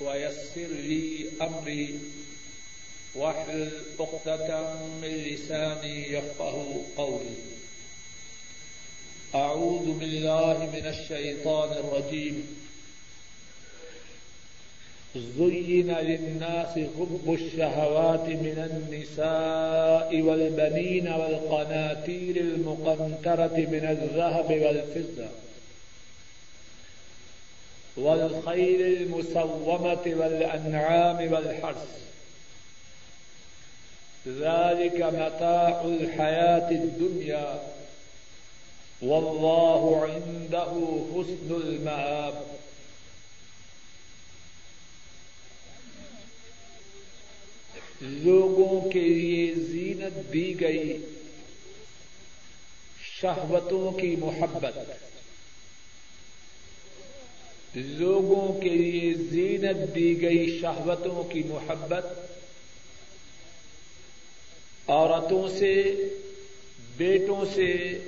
ويسر لي أمري واحلل عقدة من لساني يفقه قولي. أعوذ بالله من الشيطان الرجيم. زين للناس حب الشهوات من النساء والبنين والقناطير المقنطرة من الذهب والفضة. والخيل المسومة والأنعام والحرث. ذلك متاع الحياة الدنيا. والله عنده حسن المآب. لوگوں کے لیے زینت دی گئی، شہوتوں کی محبت. لوگوں کے لیے زینت دی گئی شہوتوں کی محبت، عورتوں سے، بیٹوں سے،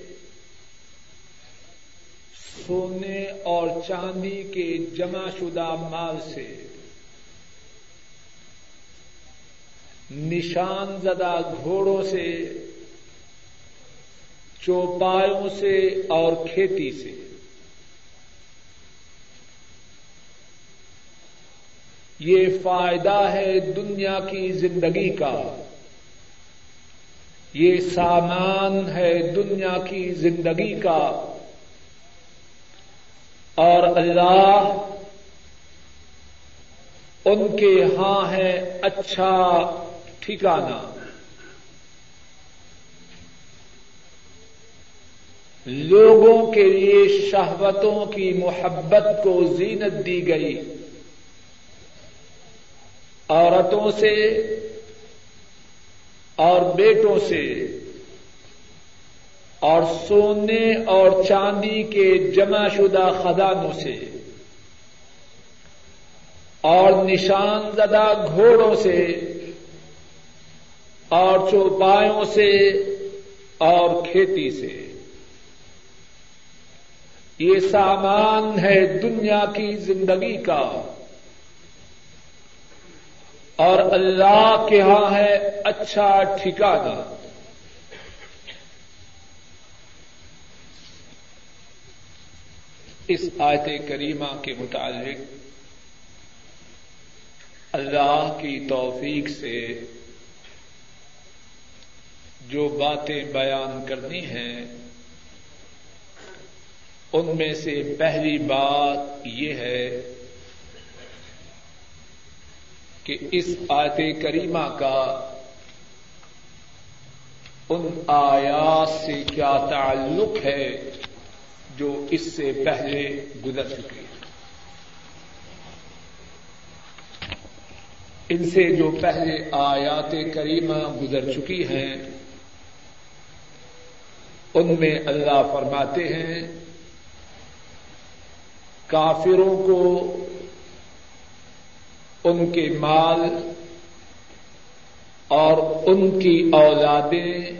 سونے اور چاندی کے جمع شدہ مال سے۔ نشان زدہ گھوڑوں سے، چوپایوں سے اور کھیتی سے۔ یہ فائدہ ہے دنیا کی زندگی کا۔ یہ سامان ہے دنیا کی زندگی کا۔ اور اللہ ان کے ہاں ہے اچھا ٹھکانا لوگوں کے لیے شہوتوں کی محبت کو زینت دی گئی۔ عورتوں سے اور بیٹوں سے اور سونے اور چاندی کے جمع شدہ خدانوں سے اور نشان زدہ گھوڑوں سے اور چوپایوں سے اور کھیتی سے۔ یہ سامان ہے دنیا کی زندگی کا۔ اور اللہ کے ہاں ہے اچھا ٹھکانا اس آیت کریمہ کے متعلق اللہ کی توفیق سے جو باتیں بیان کرنی ہیں، ان میں سے پہلی بات یہ ہے کہ اس آیت کریمہ کا ان آیات سے کیا تعلق ہے جو اس سے پہلے گزر چکے ہیں؟ ان سے جو پہلے آیات کریمہ گزر چکی ہیں، ان میں اللہ فرماتے ہیں، کافروں کو ان کے مال اور ان کی اولادیں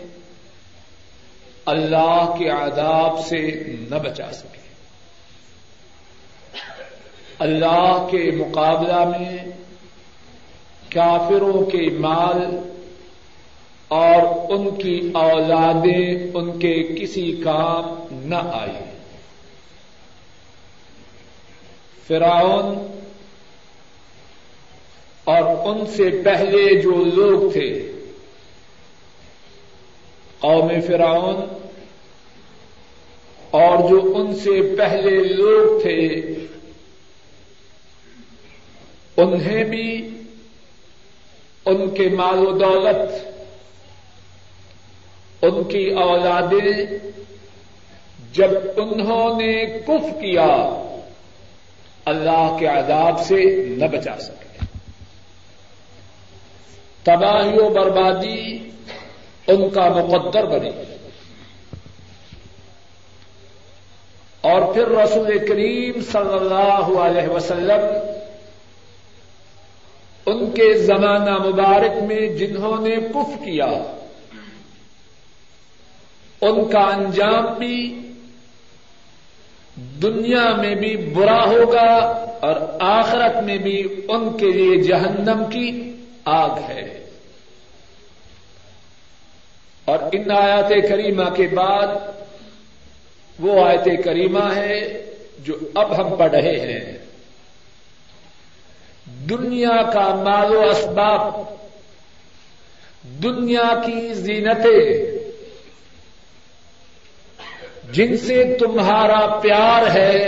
اللہ کے عذاب سے نہ بچا سکے اللہ کے مقابلہ میں کافروں کے مال اور ان کی اولادیں ان کے کسی کام نہ آئی فرعون اور ان سے پہلے جو لوگ تھے، قوم فرعون اور جو ان سے پہلے لوگ تھے، انہیں بھی ان کے مال و دولت، ان کی اولادیں جب انہوں نے کف کیا، اللہ کے عذاب سے نہ بچا سکے۔ تباہی و بربادی ان کا مقدر بنے۔ اور پھر رسول کریم صلی اللہ علیہ وسلم ان کے زمانہ مبارک میں جنہوں نے کف کیا، ان کا انجام بھی دنیا میں بھی برا ہوگا اور آخرت میں بھی ان کے لیے جہنم کی آگ ہے۔ اور ان آیات کریمہ کے بعد وہ آیت کریمہ ہے جو اب ہم پڑھ رہے ہیں۔ دنیا کا مال و اسباب، دنیا کی زینتیں، جن سے تمہارا پیار ہے،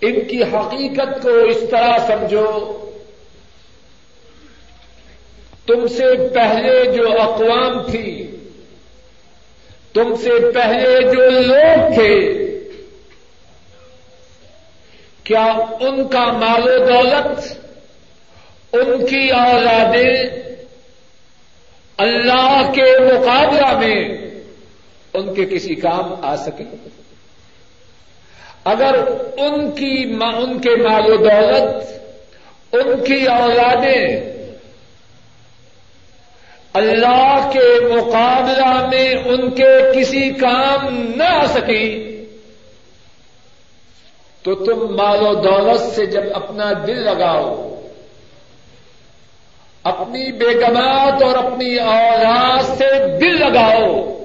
ان کی حقیقت کو اس طرح سمجھو۔ تم سے پہلے جو اقوام تھی، تم سے پہلے جو لوگ تھے، کیا ان کا مال و دولت، ان کی اولادیں اللہ کے مقابلہ میں ان کے کسی کام آ سکے؟ اگر ان کی ان کے مال و دولت، ان کی اولادیں اللہ کے مقابلہ میں ان کے کسی کام نہ آ سکی تو تم مال و دولت سے جب اپنا دل لگاؤ، اپنی بیگمات اور اپنی اولاد سے دل لگاؤ،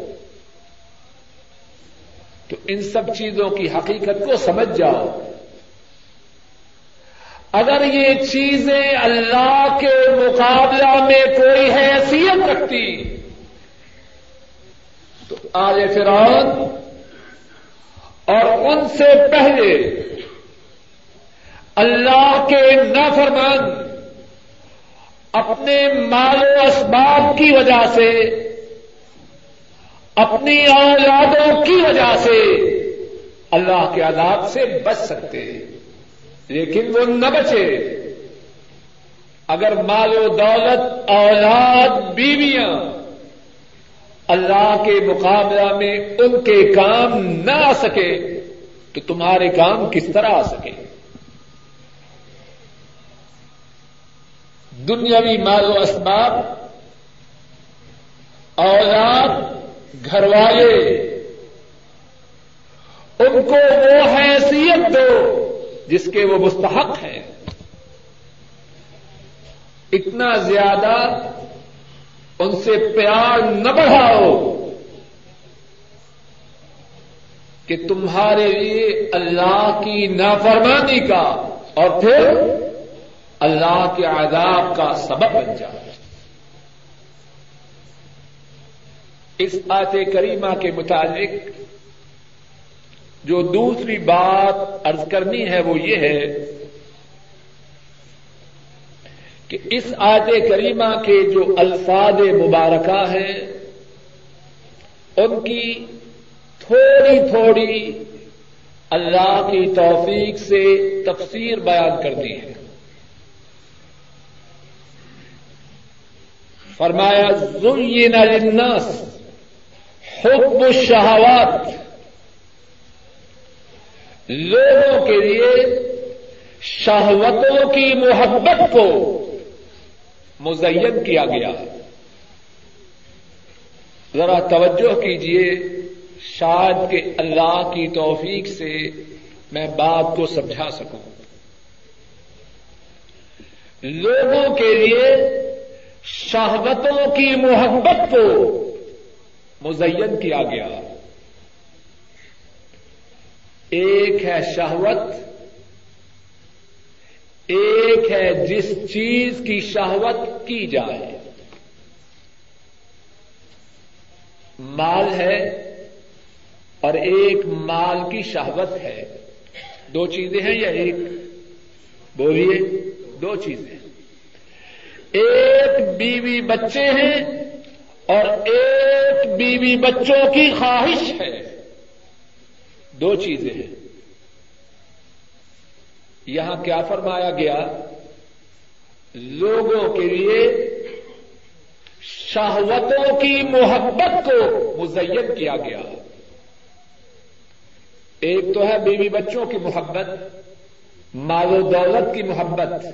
تو ان سب چیزوں کی حقیقت کو سمجھ جاؤ۔ اگر یہ چیزیں اللہ کے مقابلہ میں کوئی حیثیت رکھتی، تو آج فرعون اور ان سے پہلے اللہ کے نافرمان اپنے مال و اسباب کی وجہ سے، اپنی اولادوں کی وجہ سے اللہ کے عذاب سے بچ سکتے۔ ہیں لیکن وہ نہ بچے۔ اگر مال و دولت، اولاد، بیویاں اللہ کے مقابلہ میں ان کے کام نہ آ سکے، تو تمہارے کام کس طرح آ سکے؟ دنیاوی مال و اسباب، اولاد گھر والے ان کو وہ حیثیت دو۔ جس کے وہ مستحق ہیں۔ اتنا زیادہ ان سے پیار نہ بڑھاؤ کہ تمہارے لیے اللہ کی نافرمانی کا اور پھر اللہ کے عذاب کا سبب بن جائے۔ اس آیت کریمہ کے متعلق جو دوسری بات ارض کرنی ہے وہ یہ ہے کہ اس آیت کریمہ کے جو الفاظ مبارکہ ہیں، ان کی تھوڑی تھوڑی اللہ کی توفیق سے تفسیر بیان کر دی ہے۔ فرمایا، زین للناس حب الشہوات لوگوں کے لیے شہوتوں کی محبت کو مزین کیا گیا۔ ذرا توجہ کیجیے شاید کہ اللہ کی توفیق سے میں بات کو سمجھا سکوں۔ لوگوں کے لیے شہوتوں کی محبت کو مزین کیا گیا۔ ایک ہے شہوت، ایک ہے جس چیز کی شہوت کی جائے۔ مال ہے اور ایک مال کی شہوت ہے۔ دو چیزیں ہیں یا ایک؟ بولیے، دو چیزیں۔ ایک بیوی بچے ہیں اور ایک بیوی بچوں کی خواہش ہے۔ دو چیزیں ہیں۔ یہاں کیا فرمایا گیا؟ لوگوں کے لیے شہوتوں کی محبت کو مزین کیا گیا۔ ایک تو ہے بیوی بچوں کی محبت، مال و دولت کی محبت۔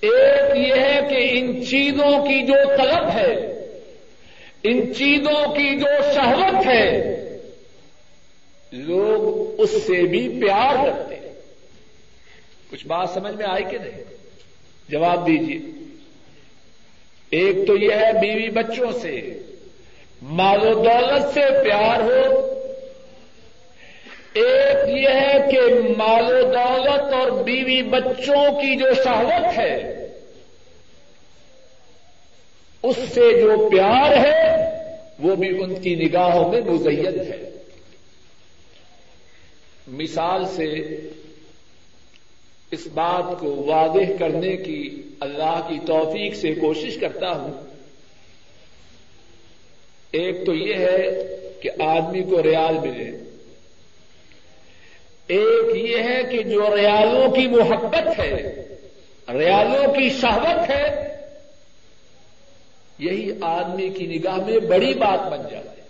ایک یہ ہے کہ ان چیزوں کی جو طلب ہے، ان چیزوں کی جو شہوت ہے لوگ اس سے بھی پیار کرتے ہیں۔ کچھ بات سمجھ میں آئی کہ نہیں؟ جواب دیجیے ایک تو یہ ہے بیوی بچوں سے، مال و دولت سے پیار ہو۔ ایک یہ ہے کہ مال و دولت اور بیوی بچوں کی جو شہوت ہے، اس سے جو پیار ہے، وہ بھی ان کی نگاہوں میں مزید ہے۔ مثال سے اس بات کو واضح کرنے کی اللہ کی توفیق سے کوشش کرتا ہوں۔ ایک تو یہ ہے کہ آدمی کو ریال ملے۔ ایک یہ ہے کہ جو ریالوں کی محبت ہے، ریالوں کی شہوت ہے، یہی آدمی کی نگاہ میں بڑی بات بن جائے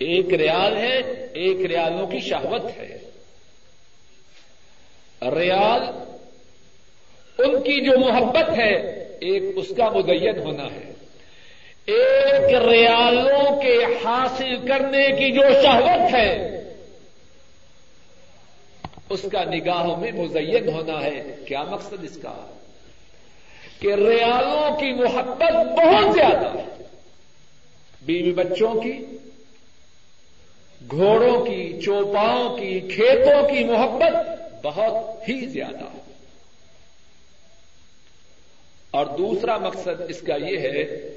ایک ریال ہے، ایک ریالوں کی شہوت ہے۔ ریال ان کی جو محبت ہے، ایک اس کا مدین ہونا ہے۔ ایک ریالوں کے حاصل کرنے کی جو شہوت ہے، اس کا نگاہوں میں مزین ہونا ہے۔ کیا مقصد اس کا؟ کہ ریالوں کی محبت بہت زیادہ ہے۔ بیوی بچوں کی گھوڑوں کی، چوپاؤں کی، کھیتوں کی محبت بہت ہی زیادہ اور دوسرا مقصد اس کا یہ ہے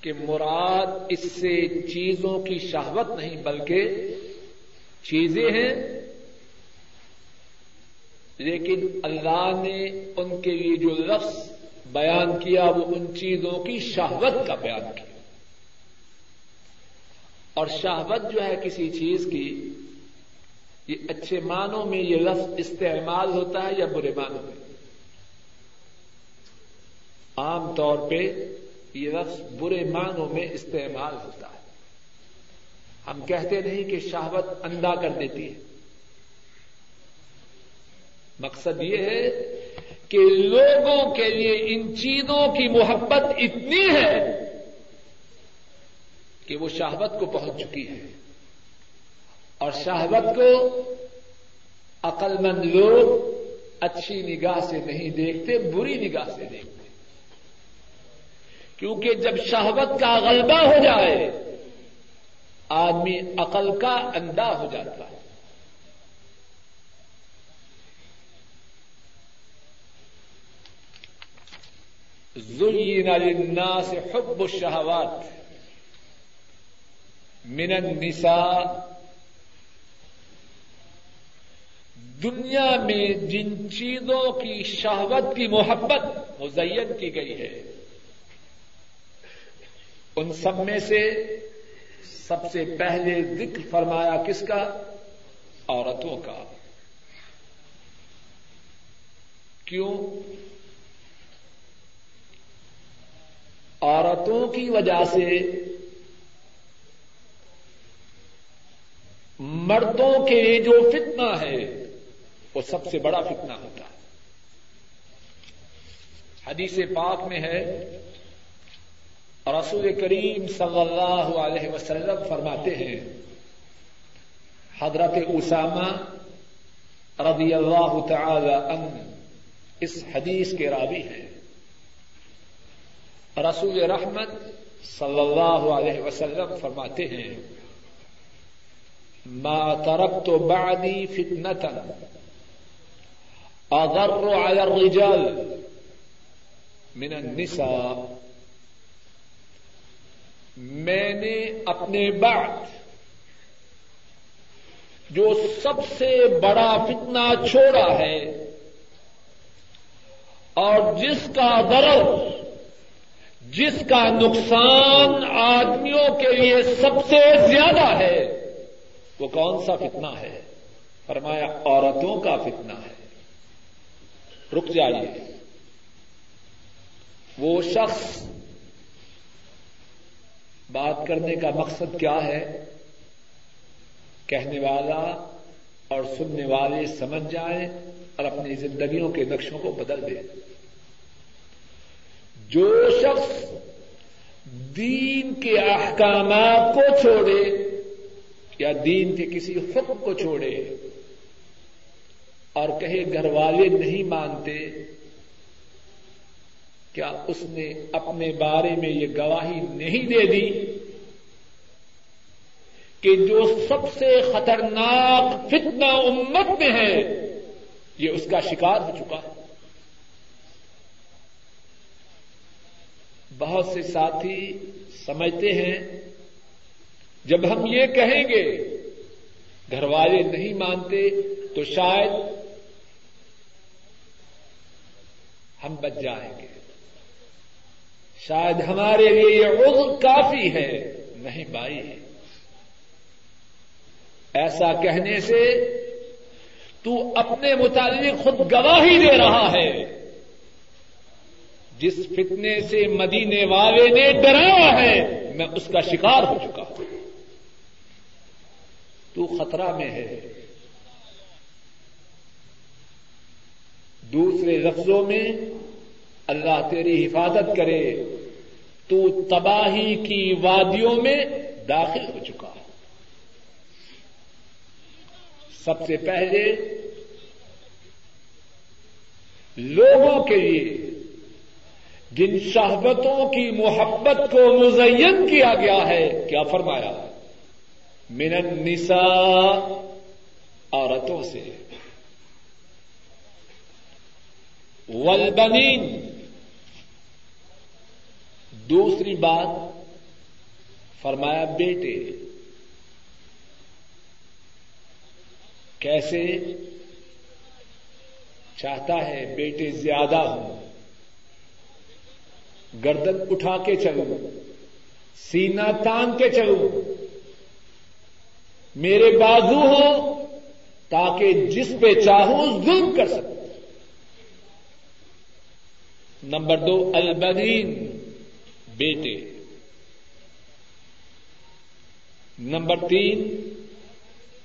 کہ مراد اس سے چیزوں کی شہوت نہیں، بلکہ چیزیں ہیں۔ لیکن اللہ نے ان کے لیے جو لفظ بیان کیا، وہ ان چیزوں کی شہوت کا بیان کیا۔ اور شہوت جو ہے کسی چیز کی، یہ اچھے معنوں میں یہ لفظ استعمال ہوتا ہے یا برے معنوں میں؟ عام طور پہ یہ لفظ برے معنوں میں استعمال ہوتا ہے۔ ہم کہتے نہیں کہ شہوت اندھا کر دیتی ہے۔ مقصد یہ ہے کہ لوگوں کے لیے ان چیزوں کی محبت اتنی ہے کہ وہ شہوت کو پہنچ چکی ہے۔ اور شہوت کو عقل مند لوگ اچھی نگاہ سے نہیں دیکھتے، بری نگاہ سے دیکھتے۔ کیونکہ جب شہوت کا غلبہ ہو جائے، آدمی عقل کا اندھا ہو جاتا ہے۔ زین للناس حب الشہوات من النساء، دنیا میں جن چیزوں کی شہوت کی محبت مزین کی گئی ہے، ان سب میں سے سب سے پہلے ذکر فرمایا کس کا؟ عورتوں کا۔ کیوں؟ عورتوں کی وجہ سے مردوں کے جو فتنہ ہے، وہ سب سے بڑا فتنہ ہوتا ہے۔ حدیث پاک میں ہے، رسول کریم صلی اللہ علیہ وسلم فرماتے ہیں، حضرت اسامہ رضی اللہ تعالی عنہ اس حدیث کے راوی ہیں۔ رسول رحمت صلی اللہ علیہ وسلم فرماتے ہیں ما ترکت بعدی فتنة. اضر على الرجال من النساء. میں نے اپنے بعد جو سب سے بڑا فتنہ چھوڑا ہے اور جس کا ضرر، جس کا نقصان آدمیوں کے لیے سب سے زیادہ ہے وہ کون سا فتنہ ہے؟ فرمایا، عورتوں کا فتنہ ہے۔ رک جائیے۔ وہ شخص بات کرنے کا مقصد کیا ہے؟ کہنے والا اور سننے والے سمجھ جائیں اور اپنی زندگیوں کے نقشوں کو بدل دیں۔ جو شخص دین کے احکامات کو چھوڑے یا دین کے کسی حکم کو چھوڑے اور کہے گھر والے نہیں مانتے، کیا اس نے اپنے بارے میں یہ گواہی نہیں دے دی کہ جو سب سے خطرناک فتنہ امت میں ہے، یہ اس کا شکار ہو چکا؟ ہے بہت سے ساتھی سمجھتے ہیں جب ہم یہ کہیں گے گھر والے نہیں مانتے، تو شاید ہم بچ جائیں گے۔ شاید ہمارے لیے یہ عذر کافی ہے، نہیں بھائی۔ ایسا کہنے سے تو اپنے متعلق خود گواہی دے رہا ہے۔ جس فتنے سے مدینے والے نے ڈرایا ہے، میں اس کا شکار ہو چکا ہوں۔ تو خطرہ میں ہے۔ دوسرے لفظوں میں، اللہ تیری حفاظت کرے، تو تباہی کی وادیوں میں داخل ہو چکا۔ سب سے پہلے، لوگوں کے لیے، جن شہبتوں کی محبت کو مزین کیا گیا ہے، کیا فرمایا؟ ہے من النساء عورتوں سے۔ والبنین دوسری بات، فرمایا بیٹے، کیسے؟ چاہتا ہے بیٹے زیادہ ہوں۔ گردن اٹھا کے چلوں سینا تان کے چلوں۔ میرے بازو ہو تاکہ جس پہ چاہوں ظلم کر سکوں۔ نمبر دو، البدین بیٹے۔ نمبر تین،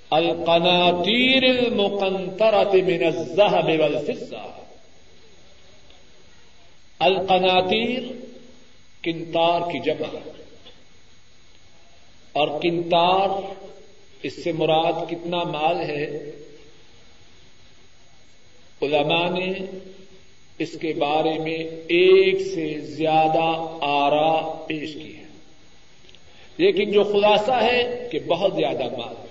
القناطیر المقنطرة من الذهب والفضة القناطیر کنتار کی جگہ اور کنتار اس سے مراد کتنا مال ہے؟ علماء نے اس کے بارے میں ایک سے زیادہ آرا پیش کی ہے۔ لیکن جو خلاصہ ہے کہ بہت زیادہ مال ہے۔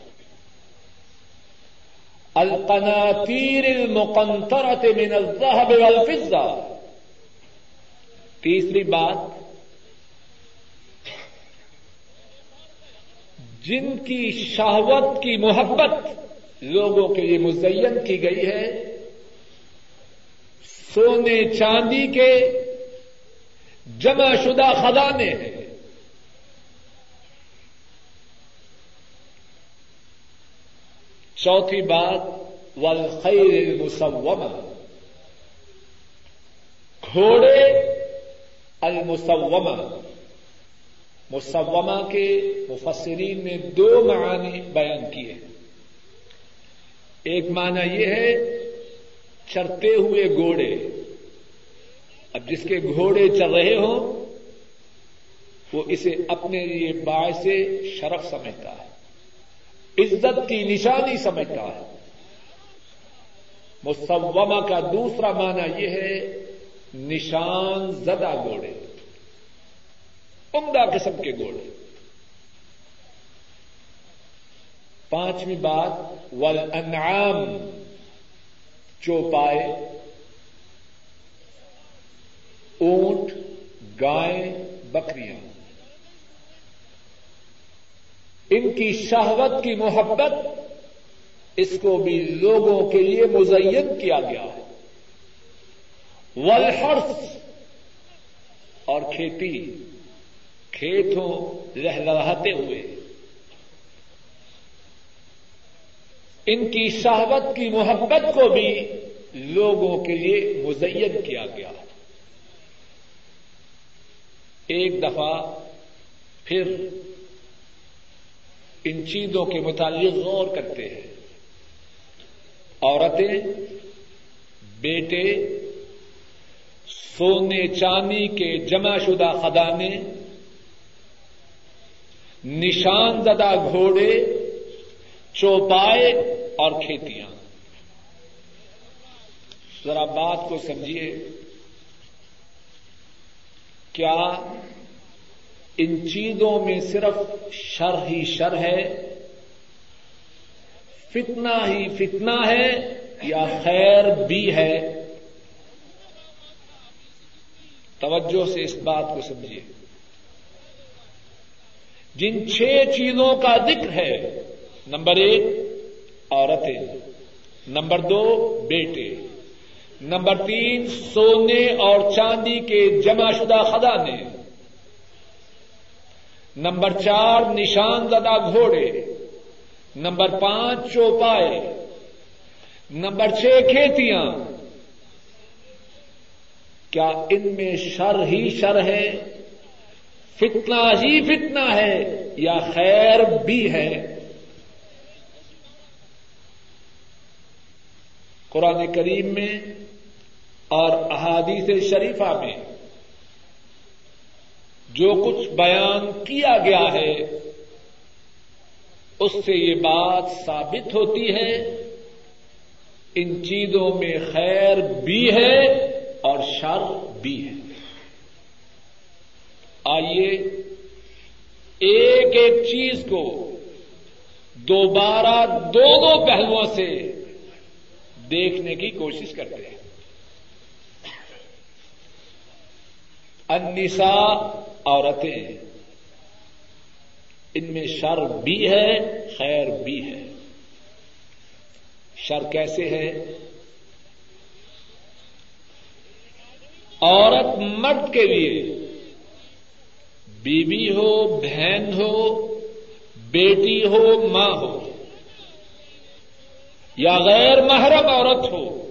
القناطیر المقنطرة من الذهب والفضة۔ تیسری بات جن کی شہوت کی محبت لوگوں کے لیے مزین کی گئی ہے، سونے چاندی کے جمع شدہ خزانے ہیں۔ چوتھی بات، والخیر المسومہ۔ گھوڑے المسومہ۔ مسومہ کے مفسرین نے دو معنی بیان کیے ایک معنی یہ ہے، چرتے ہوئے گھوڑے۔ اب جس کے گھوڑے چل رہے ہوں، وہ اسے اپنے لیے باعث شرف سمجھتا ہے۔ عزت کی نشانی سمجھتا ہے۔ مسومہ کا دوسرا معنی یہ ہے، نشان زدہ گھوڑے۔ عمدہ قسم کے گھوڑے پانچویں بات ول انعام چوپائے، اونٹ، گائے، بکریاں۔ ان کی شہوت کی محبت اس کو بھی لوگوں کے لیے مزین کیا گیا ہے۔ ولحرس اور کھیتی۔ کھیتوں لہلاتے ہوئے۔ ان کی شہوت کی محبت کو بھی لوگوں کے لیے مزین کیا گیا۔ ایک دفعہ پھر ان چیزوں کے متعلق غور کرتے ہیں۔ عورتیں، بیٹے، سونے چاندی کے جمع شدہ خدانے نشان زدہ گھوڑے، چوپائے اور کھیتیاں۔ ذرا بات کو سمجھیے۔ کیا ان چیزوں میں صرف شر ہی شر ہے؟ فتنا ہی فتنا ہے یا خیر بھی ہے؟ توجہ سے اس بات کو سمجھیے۔ جن چھ چیزوں کا ذکر ہے، نمبر ایک، عورتیں، نمبر دو، بیٹے، نمبر تین، سونے اور چاندی کے جمع شدہ خزانے، نمبر چار، نشان زدہ گھوڑے، نمبر پانچ، چوپائے، نمبر چھ، کھیتیاں۔ کیا ان میں شر ہی شر ہے؟ فتنا ہی فتنا ہے یا خیر بھی ہے۔ قرآن کریم میں اور احادیث شریفہ میں جو کچھ بیان کیا گیا ہے، اس سے یہ بات ثابت ہوتی ہے، ان چیزوں میں خیر بھی ہے اور شر بھی ہے۔ آئیے، ایک ایک چیز کو دوبارہ دونوں پہلوؤں سے دیکھنے کی کوشش کرتے ہیں۔ النساء عورتیں، ان میں شر بھی ہے، خیر بھی ہے۔ شر کیسے ہے؟ عورت مرد کے لیے بیوی ہو، بہن ہو، بیٹی ہو، ماں ہو۔ یا غیر محرم عورت ہو۔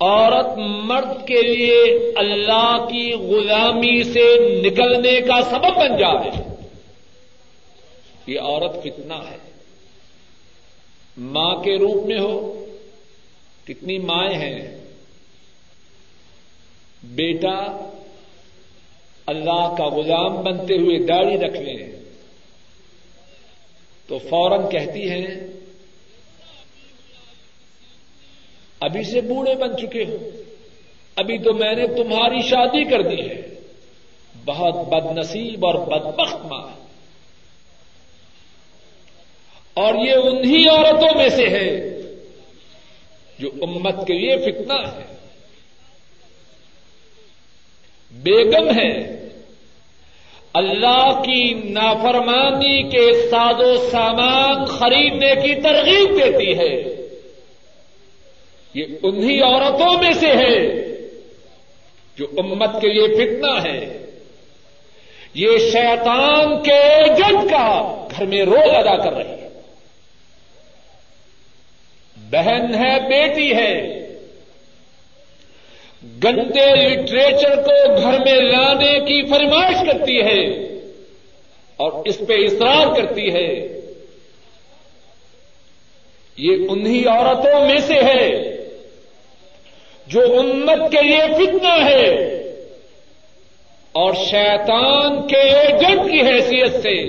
عورت مرد کے لیے اللہ کی غلامی سے نکلنے کا سبب بن جائے۔ یہ عورت کتنا ہے۔ ماں کے روپ میں ہو۔ کتنی مائیں ہیں۔ بیٹا اللہ کا غلام بنتے ہوئے داڑھی رکھ لیں۔ تو فوراً کہتی ہیں، ابھی سے بوڑھے بن چکے ہو، ابھی تو میں نے تمہاری شادی کر دی ہے۔ بہت بد نصیب اور بدبخت ماں اور یہ انہی عورتوں میں سے ہے جو امت کے لیے فتنہ ہے۔ بیگم ہے اللہ کی نافرمانی کے ساز و سامان خریدنے کی ترغیب دیتی ہے۔ یہ انہی عورتوں میں سے ہے جو امت کے لیے فتنہ ہے۔ یہ شیطان کے ایجنٹ کا گھر میں رول ادا کر رہی ہے بہن ہے، بیٹی ہے۔ گندے لٹریچر کو گھر میں لانے کی فرمائش کرتی ہے اور اس پہ اصرار کرتی ہے۔ یہ انہی عورتوں میں سے ہے جو امت کے لیے فتنہ ہے اور شیطان کے ایجنٹ کی حیثیت سے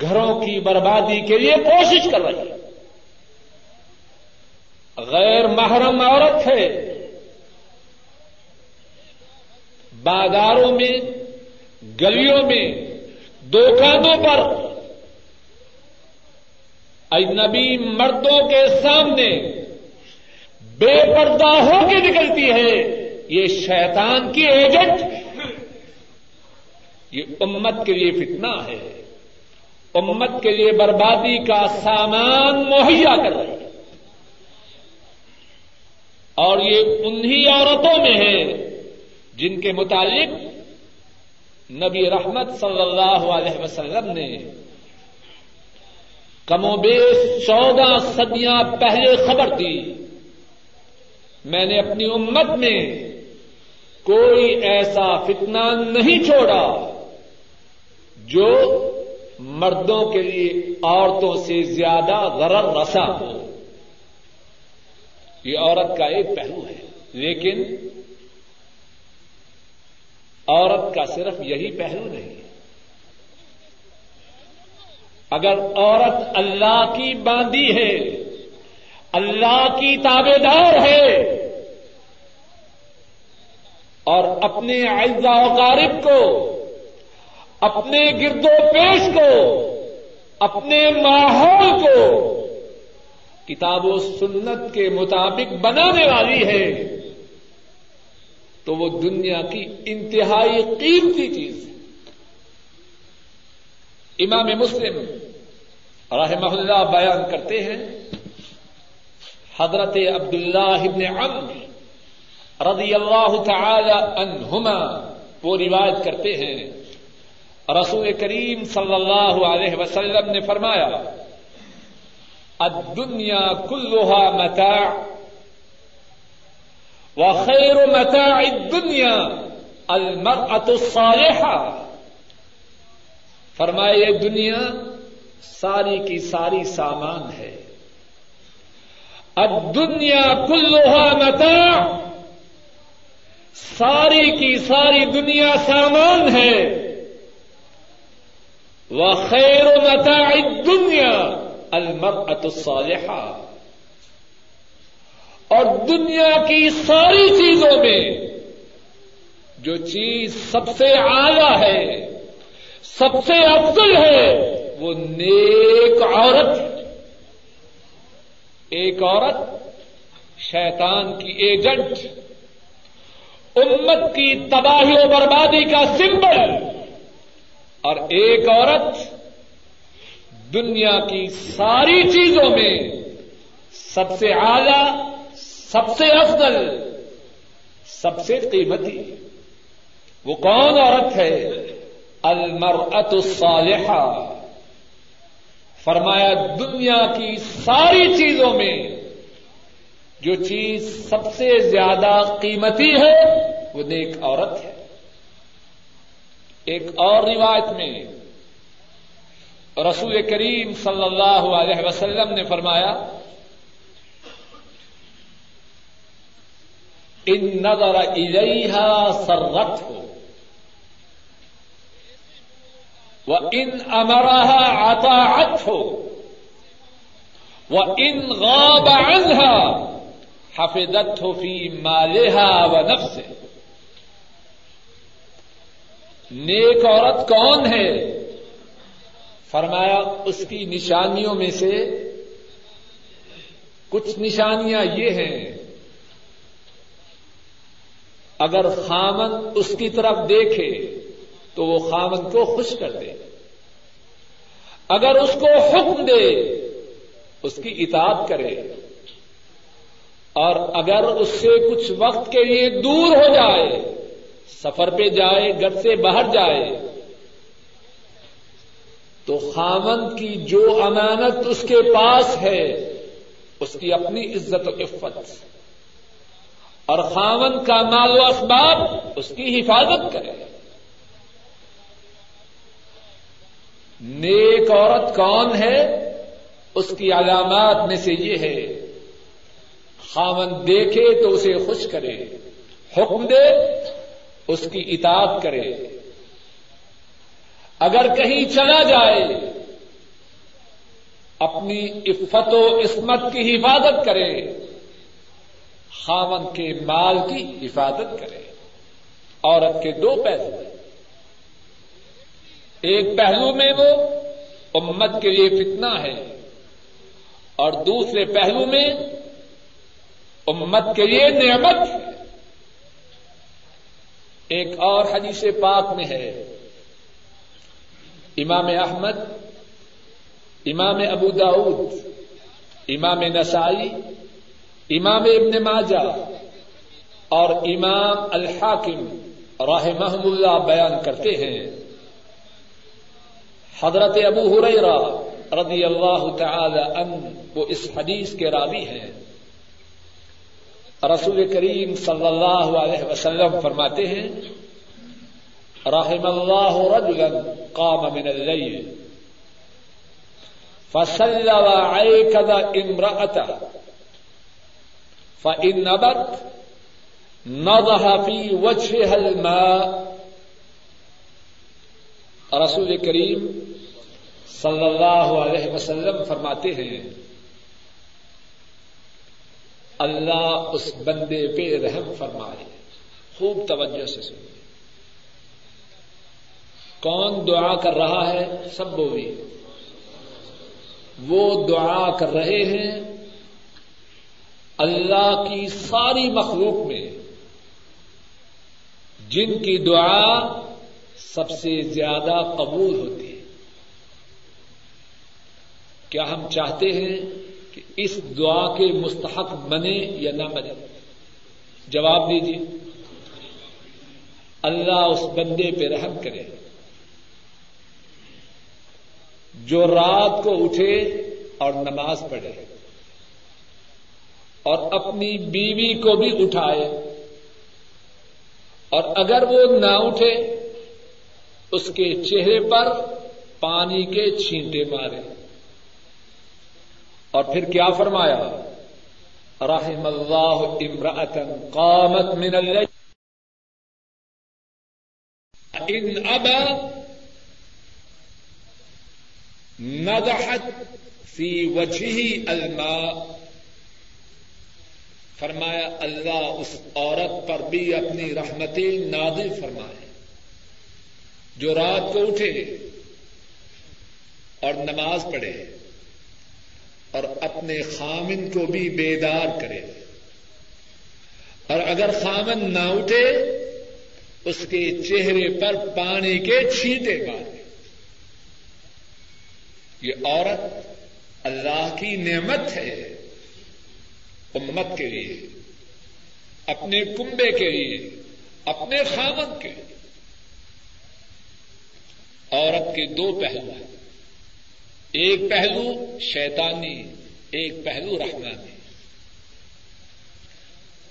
گھروں کی بربادی کے لیے کوشش کر رہی ہے۔ غیر محرم عورت ہے۔ بازاروں میں، گلیوں میں دکانوں پر۔ اجنبی مردوں کے سامنے بے پردہ ہو کے نکلتی ہے۔ یہ شیطان کی ایجنٹ۔ یہ امت کے لیے فتنہ ہے۔ امت کے لیے بربادی کا سامان مہیا کر رہی ہے۔ اور یہ انہی عورتوں میں ہے۔ جن کے متعلق نبی رحمت صلی اللہ علیہ وسلم نے کم و بیش چودہ صدیاں پہلے خبر دی۔ میں نے اپنی امت میں کوئی ایسا فتنہ نہیں چھوڑا جو مردوں کے لیے عورتوں سے زیادہ غرر رسا ہو۔ یہ عورت کا ایک پہلو ہے، لیکن عورت کا صرف یہی پہلو نہیں اگر عورت اللہ کی باندی ہے، اللہ کی تابے دار ہے، اور اپنے اعزا وقارب کو، اپنے گرد و پیش کو، اپنے ماحول کو، کتاب و سنت کے مطابق بنانے والی ہے۔ تو وہ دنیا کی انتہائی قیمتی چیز ہے۔ امام مسلم رحمہ اللہ بیان کرتے ہیں، حضرت عبد اللہ عمر رضی اللہ تعالی عنہما وہ روایت کرتے ہیں۔ رسول کریم صلی اللہ علیہ وسلم نے فرمایا، الدنیا کلوہا متاع وخیر متاع الدنیا المرأة الصالحة۔ فرمائے یہ دنیا ساری کی ساری سامان ہے۔ اب دنیا کلوہا متاع۔ ساری کی ساری دنیا سامان ہے۔ وہ خیر متاع دنیا المرأة الصالحہ اور دنیا کی ساری چیزوں میں جو چیز سب سے اعلی ہے، سب سے افضل ہے، وہ نیک عورت ایک عورت شیطان کی ایجنٹ، امت کی تباہی و بربادی کا سمبل، اور ایک عورت دنیا کی ساری چیزوں میں سب سے اعلی سب سے افضل، سب سے قیمتی، وہ کون عورت ہے؟ المرأة الصالحہ فرمایا، دنیا کی ساری چیزوں میں جو چیز سب سے زیادہ قیمتی ہے، وہ نیک عورت ہے۔ ایک اور روایت میں رسول کریم صلی اللہ علیہ وسلم نے فرمایا ان نظر الیہا سرت ہو وہ ان امرا آتا ہو وہ ان غاب عنها حفظته في مالها ونفسه. نیک عورت کون ہے؟ فرمایا، اس کی نشانیوں میں سے کچھ نشانیاں یہ ہیں۔ اگر خامن اس کی طرف دیکھے تو وہ خامن کو خوش کر دے۔ اگر اس کو حکم دے، اس کی اطاعت کرے۔ اور اگر اس سے کچھ وقت کے لیے دور ہو جائے، سفر پہ جائے، گھر سے باہر جائے، تو خامن کی جو امانت اس کے پاس ہے، اس کی اپنی عزت و عفت۔ اور خامن کا مال و اسباب اس کی حفاظت کرے۔ نیک عورت کون ہے؟ اس کی علامات میں سے یہ ہے خامن دیکھے تو اسے خوش کرے، حکم دے، اس کی اطاعت کرے۔ اگر کہیں چلا جائے، اپنی عفت و عصمت کی حفاظت کرے۔ خامن کے مال کی حفاظت کرے۔ عورت کے دو پیسے ایک پہلو میں وہ امت کے لیے فتنہ ہے۔ اور دوسرے پہلو میں امت کے لیے نعمت ہے۔ ایک اور حدیث پاک میں ہے۔ امام احمد، امام ابو داود امام نسائی امام ابن ماجہ اور امام الحاکم راہ محم اللہ بیان کرتے ہیں۔ حضرت ابو ہریرا رضی اللہ تعالی عنہ وہ اس حدیث کے راوی ہیں۔ رسول کریم صلی اللہ علیہ وسلم فرماتے ہیں رحم اللہ رجلا قام من الليل فصلى وعيكذ امرأته فإن نبت نضح في وجهها الماء۔ رسول کریم صلی اللہ علیہ وسلم فرماتے ہیں، اللہ اس بندے پہ رحم فرمائے۔ خوب توجہ سے سنیے۔ کون دعا کر رہا ہے؟ سب بولی وہ دعا کر رہے ہیں اللہ کی ساری مخلوق میں جن کی دعا سب سے زیادہ قبول ہوتی ہے۔ کیا ہم چاہتے ہیں کہ اس دعا کے مستحق بنے یا نہ بنے؟ جواب دیجیے اللہ اس بندے پہ رحم کرے۔ جو رات کو اٹھے اور نماز پڑھے۔ اور اپنی بیوی کو بھی اٹھائے۔ اور اگر وہ نہ اٹھے، اس کے چہرے پر پانی کے چھینٹے مارے۔ اور پھر کیا فرمایا؟ رحم اللہ امراطن قامت من اللہ ان اب ندحت فی وجہ الماء۔ فرمایا، اللہ اس عورت پر بھی اپنی رحمتیں نادل فرمائے۔ جو رات کو اٹھے اور نماز پڑھے اور اپنے خامن کو بھی بیدار کرے۔ اور اگر خامن نہ اٹھے، اس کے چہرے پر پانی کے چھینٹے مارے یہ عورت اللہ کی نعمت ہے۔ امت کے لیے، اپنے کنبے کے لیے، اپنے خامن کے لیے۔ عورت کے دو پہلو ہیں۔ ایک پہلو شیطانی، ایک پہلو رحمانی۔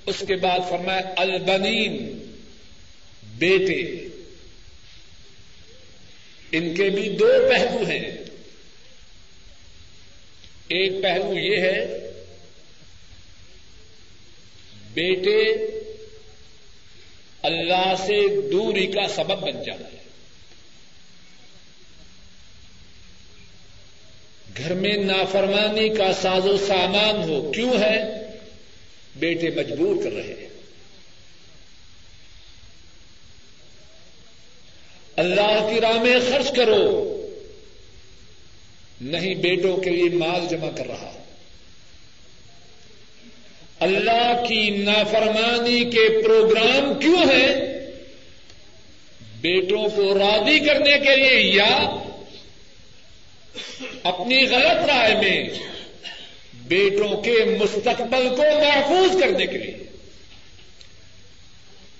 اس کے بعد فرمایا، البنین، بیٹے۔ ان کے بھی دو پہلو ہیں۔ ایک پہلو یہ ہے بیٹے اللہ سے دوری کا سبب بن جاتا ہے۔ گھر میں نافرمانی کا ساز و سامان ہو کیوں ہے؟ بیٹے مجبور کر رہے ہیں۔ اللہ کی راہ میں خرچ کرو۔ نہیں بیٹوں کے لیے مال جمع کر رہا۔ اللہ کی نافرمانی کے پروگرام کیوں ہیں؟ بیٹوں کو راضی کرنے کے لیے یا اپنی غلط رائے میں بیٹوں کے مستقبل کو محفوظ کرنے کے لیے؟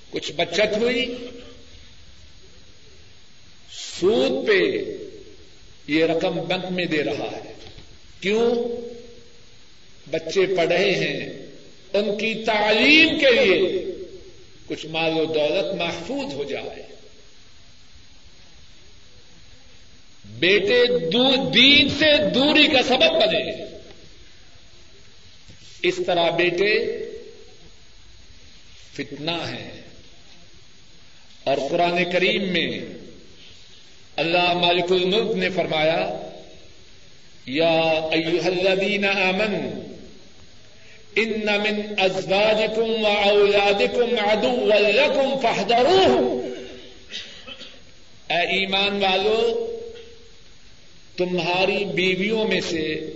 کچھ بچت ہوئی؟ سود پہ یہ رقم بینک میں دے رہا ہے۔ کیوں؟ بچے پڑھے ہیں۔ ان کی تعلیم کے لیے کچھ مال و دولت محفوظ ہو جائے۔ بیٹے دین سے دوری کا سبب بنے۔ اس طرح بیٹے فتنا ہے اور قرآن کریم میں اللہ مالک الملک نے فرمایا، یا ایوہ الذین آمنوا ان من ازواجکم و اولادکم عدو لکم فاحذروه. اے ایمان والو، تمہاری بیویوں میں سے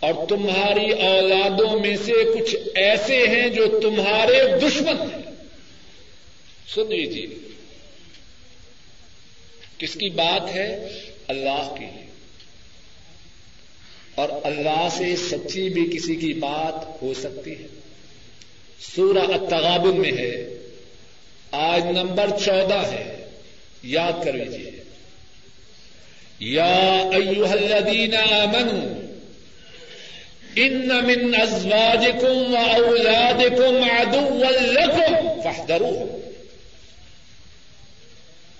اور تمہاری اولادوں میں سے کچھ ایسے ہیں جو تمہارے دشمن ہیں۔ سن لیجیے، کس کی بات ہے؟ اللہ کی۔ اور اللہ سے سچی بھی کسی کی بات ہو سکتی ہے۔ سورہ التغابن میں ہے۔ آج نمبر چودہ ہے۔ یاد کر لیجیے یا ایوہ الذین آمنوا، ان من ازواجکم و اولادکم عدوا لکم فاحذروه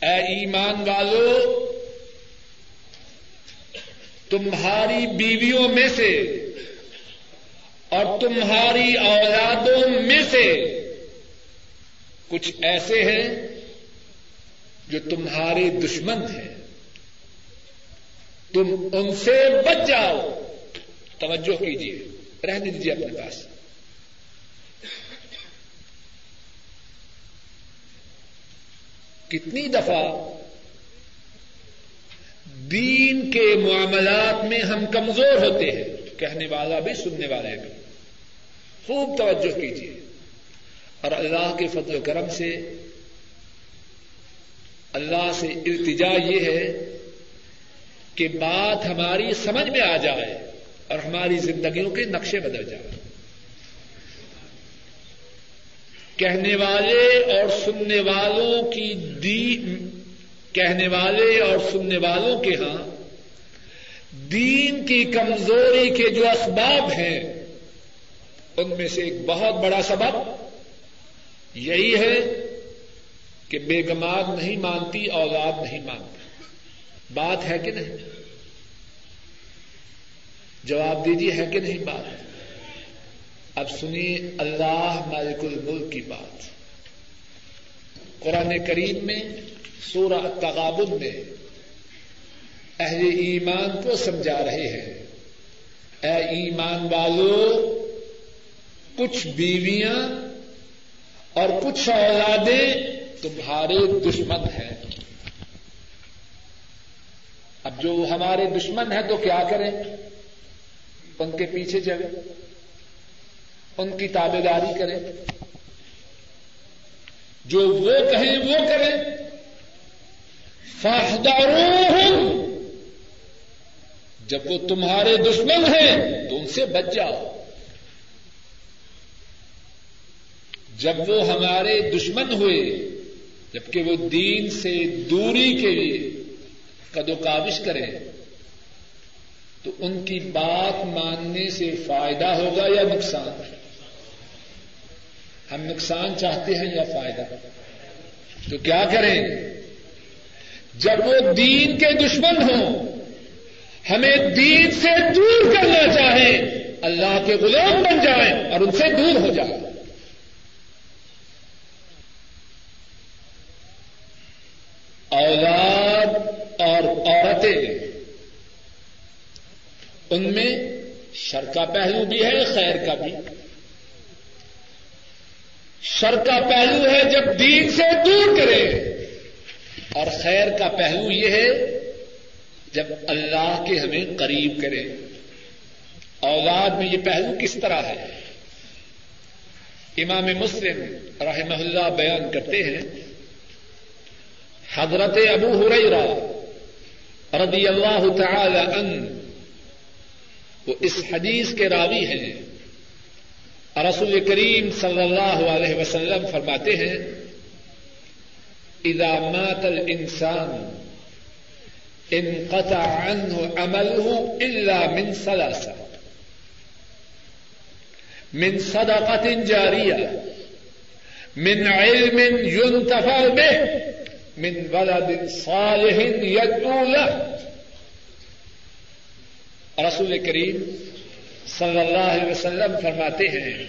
اے ایمان والو تمہاری بیویوں میں سے اور تمہاری اولادوں میں سے کچھ ایسے ہیں جو تمہارے دشمن ہیں۔ تم ان سے بچ جاؤ۔ توجہ کیجیے رہنے دیجیے اپنے پاس۔ کتنی دفعہ دین کے معاملات میں ہم کمزور ہوتے ہیں۔ کہنے والا بھی، سننے والے بھی۔ خوب توجہ کیجیے اور اللہ کے فضل و کرم سے، اللہ سے التجا یہ ہے کہ بات ہماری سمجھ میں آ جائے اور ہماری زندگیوں کے نقشے بدل جائے۔ کہنے والے اور سننے والوں کی دی کہنے والے اور سننے والوں کے ہاں دین کی کمزوری کے جو اسباب ہیں، ان میں سے ایک بہت بڑا سبب یہی ہے کہ بیگماد نہیں مانتی، اولاد نہیں مانتی۔ بات ہے کہ نہیں؟ جواب دیجیے ہے کہ نہیں بات؟ اب سنیے اللہ مالک الملک کی بات۔ قرآن کریم میں سورہ تغابن میں اہل ایمان کو سمجھا رہے ہیں۔ اے ایمان والو، کچھ بیویاں اور کچھ اولادیں تمہارے دشمن ہیں۔ اب جو ہمارے دشمن ہیں تو کیا کریں؟ ان کے پیچھے چلے ان کی تابے داری کریں۔ جو وہ کہیں وہ کریں۔ فاہدارو جب وہ تمہارے دشمن ہیں تو ان سے بچ جاؤ۔ جب وہ ہمارے دشمن ہوئے، جبکہ وہ دین سے دوری کے لیے قد و کاوش کریں، تو ان کی بات ماننے سے فائدہ ہوگا یا نقصان؟ ہم نقصان چاہتے ہیں یا فائدہ؟ تو کیا کریں؟ جب وہ دین کے دشمن ہوں، ہمیں دین سے دور کرنا چاہیں، اللہ کے غلام بن جائیں اور ان سے دور ہو جائیں۔ اولاد اور عورتیں، ان میں شر کا پہلو بھی ہے، خیر کا بھی۔ شر کا پہلو ہے جب دین سے دور کرے اور خیر کا پہلو یہ ہے جب اللہ کے ہمیں قریب کرے۔ اولاد میں یہ پہلو کس طرح ہے؟ امام مسلم رحمہ اللہ بیان کرتے ہیں، حضرت ابو ہریرہ رضی اللہ تعالی ان وہ اس حدیث کے راوی ہیں۔ رسول کریم صلی اللہ علیہ وسلم فرماتے ہیں اذا مات الانسان انقطع عنه عمله الا من ثلاثه من صدقه جاريه من علم ينتفع به، من ولد صالح يدعو له. رسول کریم صلی اللہ علیہ وسلم فرماتے ہیں،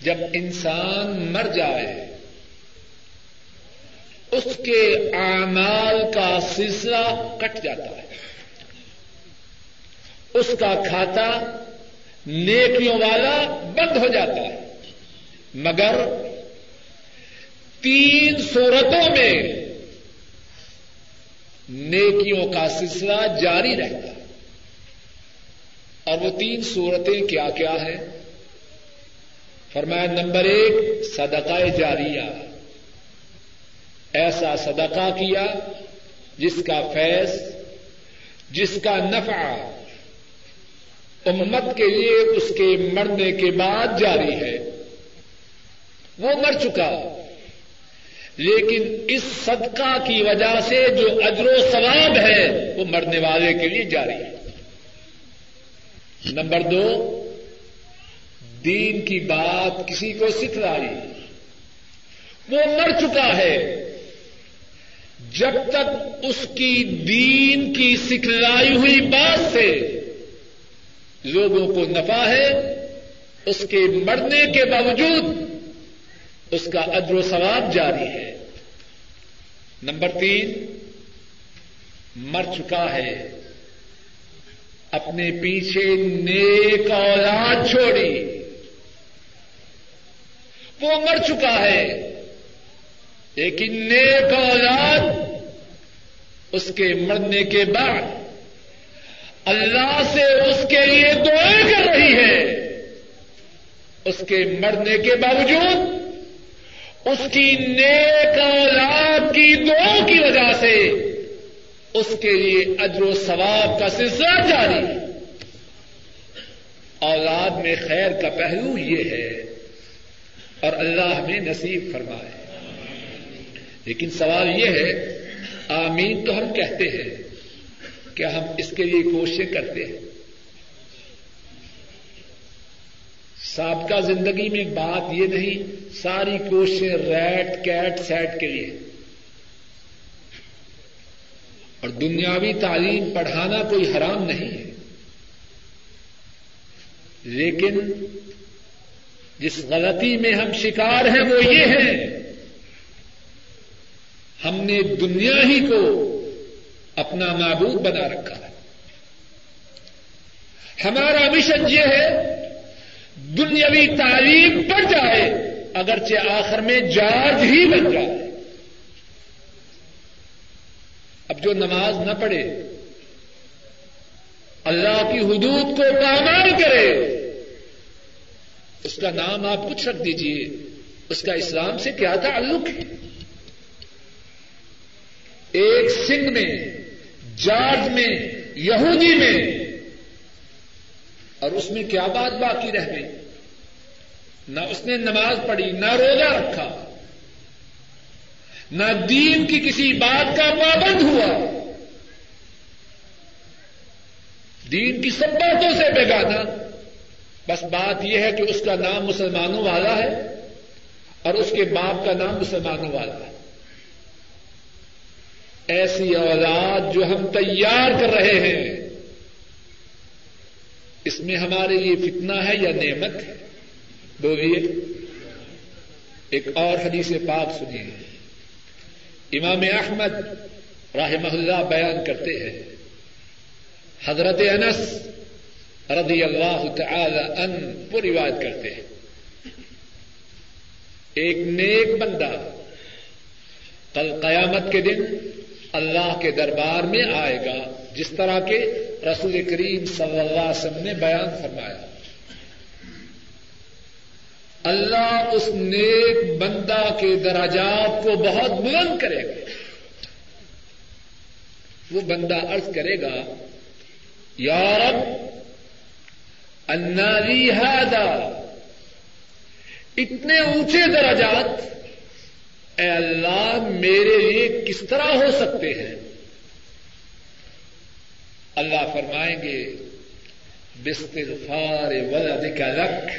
جب انسان مر جائے اس کے اعمال کا سلسلہ کٹ جاتا ہے۔ اس کا کھاتا نیکیوں والا بند ہو جاتا ہے۔ مگر تین صورتوں میں نیکیوں کا سلسلہ جاری رہتا ہے۔ اور وہ تین صورتیں کیا کیا ہیں؟ فرمایا، نمبر ایک، صدقہ جاریہ۔ ایسا صدقہ کیا جس کا فیض، جس کا نفع امت کے لیے اس کے مرنے کے بعد جاری ہے۔ وہ مر چکا۔ لیکن اس صدقہ کی وجہ سے جو اجر و ثواب ہے، وہ مرنے والے کے لیے جاری ہے۔ نمبر دو، دین کی بات کسی کو سکھلائی۔ وہ مر چکا ہے۔ جب تک اس کی دین کی سکھلائی ہوئی بات سے لوگوں کو نفع ہے، اس کے مرنے کے باوجود اس کا ادر و ثواب جاری ہے۔ نمبر تین، مر چکا ہے۔ اپنے پیچھے نیک اولاد چھوڑی۔ وہ مر چکا ہے۔ لیکن نیک اولاد اس کے مرنے کے بعد اللہ سے اس کے لیے دعائیں کر رہی ہے۔ اس کے مرنے کے باوجود اس کی نیک اولاد کی دعا کی وجہ سے اس کے لیے اجر و ثواب کا سلسلہ جاری۔ اولاد میں خیر کا پہلو یہ ہے اور اللہ ہمیں نصیب فرمائے۔ لیکن سوال یہ ہے، آمین تو ہم کہتے ہیں کیا ہم اس کے لیے کوششیں کرتے ہیں۔ سابقہ زندگی میں بات یہ نہیں، ساری کوششیں ریٹ، کیٹ، سیٹ کے لیے۔ اور دنیاوی تعلیم پڑھانا کوئی حرام نہیں ہے۔ لیکن جس غلطی میں ہم شکار ہیں وہ یہ ہے ہم نے دنیا ہی کو اپنا معبود بنا رکھا ہے۔ ہمارا مشن یہ ہے، دنیاوی تعلیم پڑ جائے، اگرچہ آخر میں جارج ہی بن جائے۔ اب جو نماز نہ پڑھے، اللہ کی حدود کو پامال کرے، اس کا نام آپ کچھ رکھ دیجیے اس کا اسلام سے کیا تعلق ہے؟ ایک سنگھ میں جارج میں، یہودی میں۔ اور اس میں کیا بات باقی رہ گئی؟ نہ اس نے نماز پڑھی، نہ روزہ رکھا۔ نہ دین کی کسی بات کا پابند ہوا۔ دین کی سب باتوں سے بگانا بس بات یہ ہے کہ اس کا نام مسلمانوں والا ہے اور اس کے باپ کا نام مسلمانوں والا ہے۔ ایسی اولاد جو ہم تیار کر رہے ہیں، اس میں ہمارے لیے فتنہ ہے یا نعمت ہے؟ بولیے، ایک اور حدیث پاک سنیے۔ امام احمد رحمہ اللہ بیان کرتے ہیں۔ حضرت انس رضی اللہ تعالی ان کو روایت کرتے ہیں۔ ایک نیک بندہ، کل قیامت کے دن اللہ کے دربار میں آئے گا، جس طرح کے رسول کریم صلی اللہ علیہ وسلم نے بیان فرمایا۔ اللہ اس نیک بندہ کے دراجات کو بہت بلند کرے گا۔ وہ بندہ ارض کرے گا یارب اناری ہادا، اتنے اونچے دراجات اے اللہ میرے لیے کس طرح ہو سکتے ہیں؟ اللہ فرمائیں گے بستغفار ولدک لک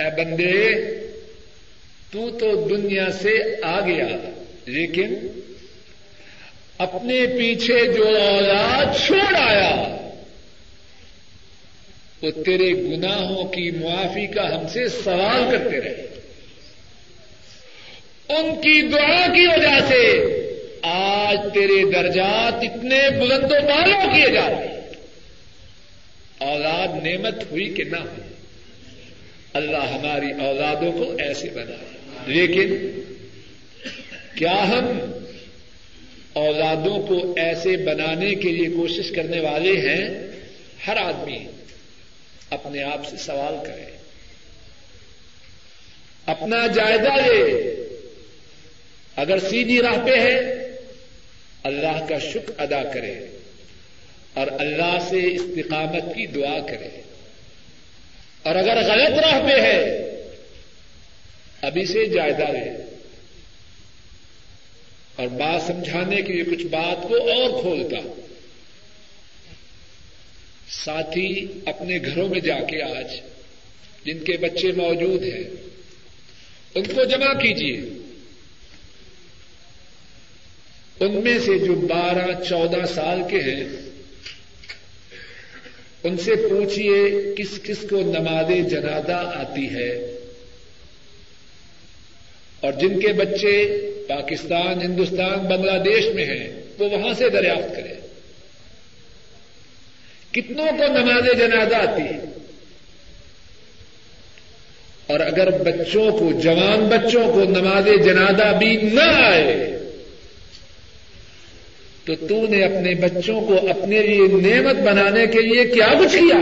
اے بندے، تو تو دنیا سے آ گیا لیکن اپنے پیچھے جو اولاد چھوڑ آیا، وہ تیرے گناہوں کی معافی کا ہم سے سوال کرتے رہے۔ ان کی دعا کی وجہ سے آج تیرے درجات اتنے بلند و بالوں کیے جا رہے اولاد نعمت ہوئی کہ نہ ہوئی؟ اللہ ہماری اولادوں کو ایسے بنائے لیکن کیا ہم اولادوں کو ایسے بنانے کے لیے کوشش کرنے والے ہیں؟ ہر آدمی اپنے آپ سے سوال کرے۔ اپنا جائزہ لے۔ اگر سیدھی راہ پہ ہے، اللہ کا شکر ادا کرے اور اللہ سے استقامت کی دعا کرے۔ اور اگر غلط راہ پہ ہے، ابھی سے جائزہ لے اور بات سمجھانے کے لیے کچھ بات کو اور کھولتا۔ ساتھی اپنے گھروں میں جا کے آج جن کے بچے موجود ہیں، ان کو جمع کیجیے ان میں سے جو بارہ، چودہ سال کے ہیں، ان سے پوچھیے کس کس کو نماز جنازہ آتی ہے۔ اور جن کے بچے پاکستان، ہندوستان، بنگلہ دیش میں ہیں، وہ وہاں سے دریافت کرے کتنوں کو نماز جنازہ آتی ہے؟ اور اگر بچوں کو، جوان بچوں کو نماز جنازہ بھی نہ آئے تو تو نے اپنے بچوں کو اپنے لیے نعمت بنانے کے لیے کیا کچھ کیا؟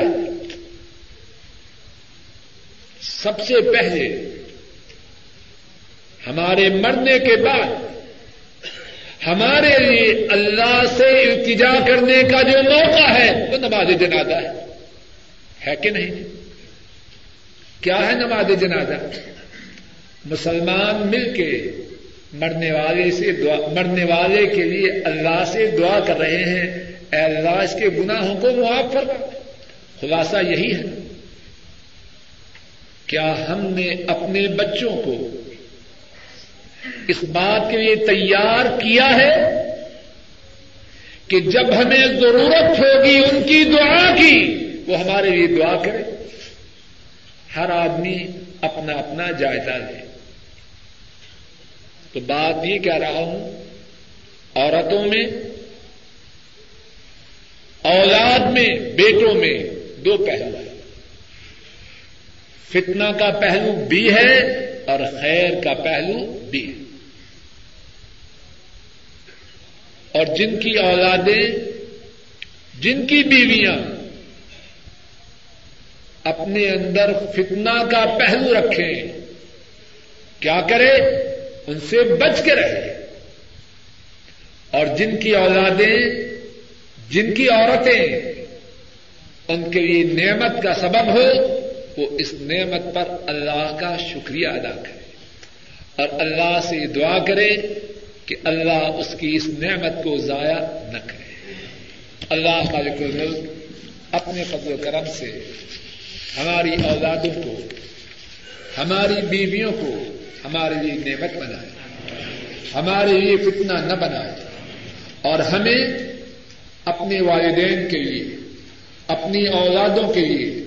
سب سے پہلے ہمارے مرنے کے بعد ہمارے لیے اللہ سے التجا کرنے کا جو موقع ہے وہ نماز جنازہ ہے۔ ہے کہ نہیں؟ کیا ہے نماز جنازہ؟ مسلمان مل کے مرنے والے سے دعا مرنے والے کے لیے اللہ سے دعا کر رہے ہیں۔ اے اللہ، اس کے گناہوں کو معاف کر۔ خلاصہ یہی ہے۔ کیا ہم نے اپنے بچوں کو اس بات کے لیے تیار کیا ہے کہ جب ہمیں ضرورت ہوگی ان کی دعا کی، وہ ہمارے لیے دعا کرے۔ ہر آدمی اپنا اپنا جائزہ لے۔ تو بات یہ کہہ رہا ہوں، عورتوں میں، اولاد میں، بیٹوں میں دو پہلو ہیں۔ فتنہ کا پہلو بھی ہے اور خیر کا پہلو بھی ہے۔ اور جن کی اولادیں، جن کی بیویاں اپنے اندر فتنہ کا پہلو رکھیں، کیا کرے ان سے بچ کے رہے اور جن کی اولادیں، جن کی عورتیں ان کے لیے نعمت کا سبب ہو، وہ اس نعمت پر اللہ کا شکریہ ادا کرے اور اللہ سے دعا کرے کہ اللہ اس کی اس نعمت کو ضائع نہ کرے۔ اللہ خالق الملک اپنے فضل و کرم سے ہماری اولادوں کو، ہماری بیویوں کو ہمارے لیے نعمت بنائے، ہمارے لیے فتنہ نہ بنائے، اور ہمیں اپنے والدین کے لیے، اپنی اولادوں کے لیے،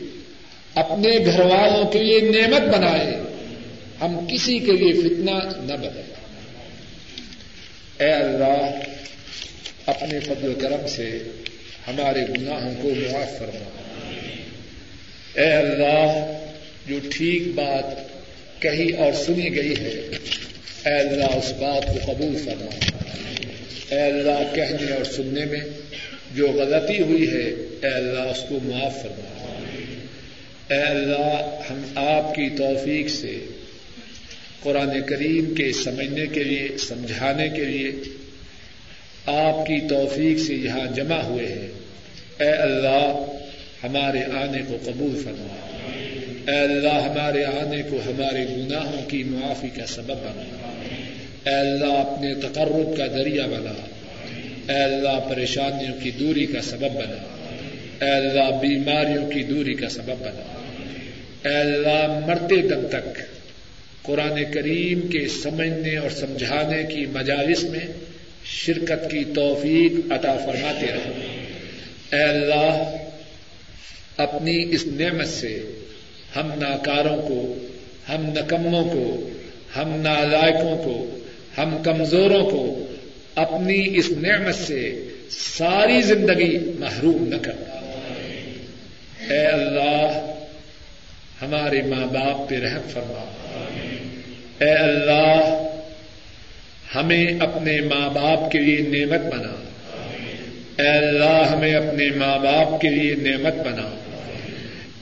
اپنے گھر والوں کے لیے نعمت بنائے، ہم کسی کے لیے فتنہ نہ بنائے۔ اے اللہ، اپنے فضل و کرم سے ہمارے گناہوں کو معاف فرما۔ اے اللہ، جو ٹھیک بات کہی اور سنی گئی ہے۔ اے اللہ، اس بات کو قبول فرما۔ اے اللہ، کہنے اور سننے میں جو غلطی ہوئی ہے، اے اللہ، اس کو معاف فرما۔ اے اللہ، ہم آپ کی توفیق سے قرآن کریم کے سمجھنے کے لیے، سمجھانے کے لیے آپ کی توفیق سے یہاں جمع ہوئے ہیں۔ اے اللہ، ہمارے آنے کو قبول فرما۔ اے اللہ، ہمارے آنے کو، ہمارے گناہوں کی معافی کا سبب بنا۔ اے اللہ، اپنے تقرب کا ذریعہ بنا۔ اے اللہ، پریشانیوں کی دوری کا سبب بنا۔ اے اللہ، بیماریوں کی دوری کا سبب بنا۔ اے اللہ، مرتے دم تک قرآن کریم کے سمجھنے اور سمجھانے کی مجالس میں شرکت کی توفیق عطا فرماتے رہے اے اللہ، اپنی اس نعمت سے ہم ناکاروں کو، ہم نکموں کو، ہم نالائکوں کو، ہم کمزوروں کو اپنی اس نعمت سے ساری زندگی محروم نہ کرنا اے اللہ، ہمارے ماں باپ پہ رحم فرما۔ اے اللہ، ہمیں اپنے ماں باپ کے لیے نعمت بنا۔ اے اللہ، ہمیں اپنے ماں باپ کے لیے نعمت بنا۔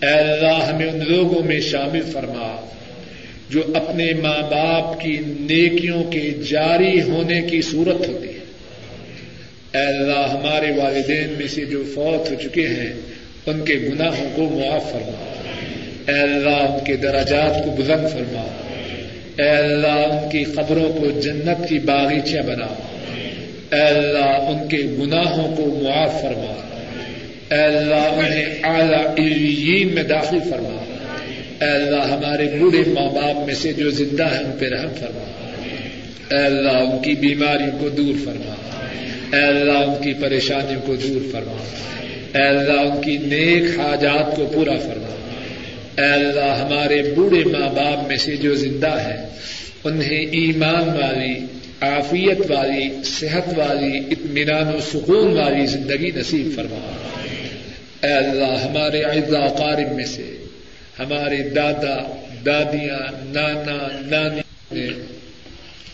اے اللہ، ہمیں ان لوگوں میں شامل فرما، جو اپنے ماں باپ کی نیکیوں کے جاری ہونے کی صورت ہوتی ہے۔ اے اللہ، ہمارے والدین میں سے جو فوت ہو چکے ہیں، ان کے گناہوں کو معاف فرما۔ اے اللہ، ان کے دراجات کو بلند فرما۔ اے اللہ، ان کی قبروں کو جنت کی باغیچہ بنا۔ اے اللہ، ان کے گناہوں کو معاف فرما۔ اے اللہ انہیں اعلی میں داخل فرما۔ اے اللہ ہمارے بوڑھے ماں باپ میں سے جو زندہ ہیں، ان پہ رحم فرما۔ اے اللہ ان کی بیماریوں کو دور فرما۔ اے اللہ ان کی پریشانیوں کو دور فرما۔ اے اللہ ان کی نیک حاجات کو پورا فرما۔ اے اللہ ہمارے بوڑھے ماں باپ میں سے جو زندہ ہے انہیں ایمان والی، عافیت والی، صحت والی، اطمینان و سکون والی زندگی نصیب فرما۔ اے اللہ، ہمارے اعزا قارب میں سے، ہمارے دادا، دادیاں، نانا، نانی نے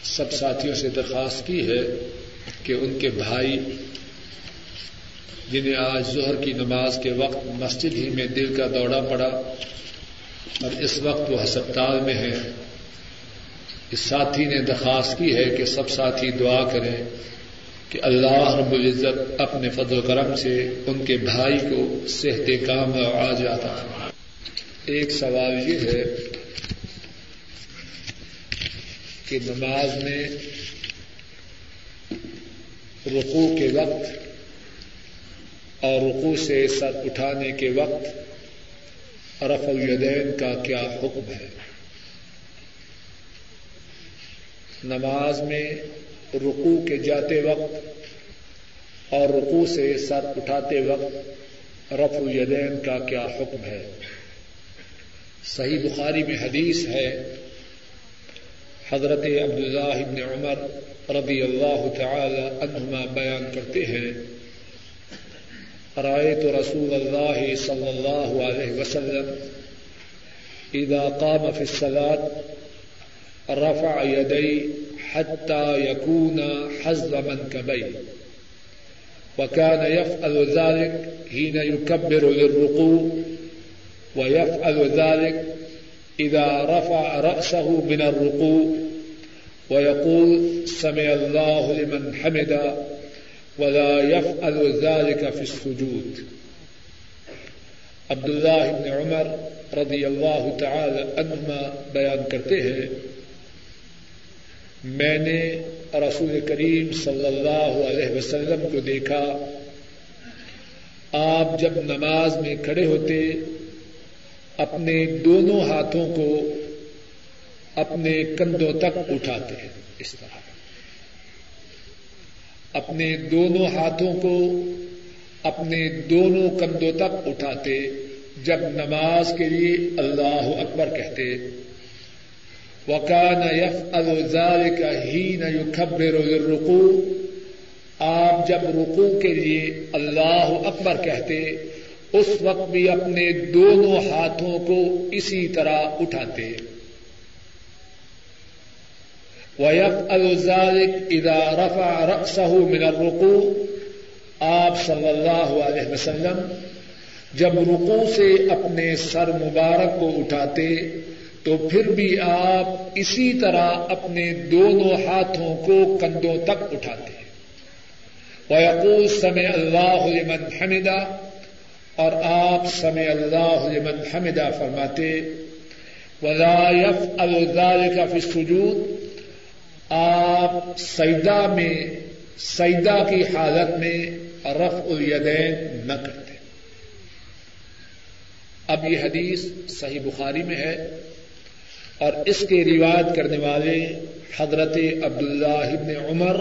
سب ساتھیوں سے درخواست کی ہے کہ ان کے بھائی جنہیں آج ظہر کی نماز کے وقت مسجد ہی میں دل کا دوڑا پڑا اور اس وقت وہ ہسپتال میں ہیں۔ اس ساتھی نے درخواست کی ہے کہ سب ساتھی دعا کریں۔ کہ اللہ رب العزت اپنے فضل و کرم سے ان کے بھائی کو صحت کام آ جاتا ایک سوال یہ ہے کہ نماز میں رقو کے وقت اور رقو سے سر اٹھانے کے وقت رف الیدین کا کیا حکم ہے؟ نماز میں رقو کے جاتے وقت اور رقو سے سر اٹھاتے وقت رف الیدین کا کیا حکم ہے؟ صحیح بخاری میں حدیث ہے، حضرت عبداللہ ابن عمر رضی اللہ تعالی عنہما بیان کرتے ہیں رأيت رسول الله صلى الله عليه وسلم إذا قام في الصلاة رفع يدي حتى يكون حز منكبيه وكان يفعل ذلك حين يكبر للركوع، ويفعل ذلك إذا رفع رأسه من الركوع، ويقول سمع الله لمن حمده ولا يفعل ذلك في السجود. عبد اللہ ابن عمر رضی اللہ تعالی عنہما بیان کرتے ہیں میں نے رسول کریم صلی اللہ علیہ وسلم کو دیکھا۔ آپ جب نماز میں کھڑے ہوتے، اپنے دونوں ہاتھوں کو اپنے کندھوں تک اٹھاتے ہیں۔ اس طرح۔ اپنے دونوں ہاتھوں کو اپنے دونوں کندھوں تک اٹھاتے، جب نماز کے لیے اللہ اکبر کہتے وکان یف الزار کا ہی نہ یو خبر آپ جب رکو کے لیے اللہ اکبر کہتے، اس وقت بھی اپنے دونوں ہاتھوں کو اسی طرح اٹھاتے۔ ویف الزالک ادا رفا رقصہ من الرقو آپ صلی اللہ علیہ وسلم جب رقو سے اپنے سر مبارک کو اٹھاتے تو پھر بھی آپ اسی طرح اپنے دونوں ہاتھوں کو کندھوں تک اٹھاتے ویقول سمع اللہ لمن حمدہ اور آپ سمع اللہ لمن حمدہ فرماتے ولا يفعل ذلك في السجود۔ آپ سیدا میں سیدا کی حالت میں رف الیدین نہ کرتے۔ اب یہ حدیث صحیح بخاری میں ہے۔ اور اس کے روایت کرنے والے حضرت عبداللہ ابن عمر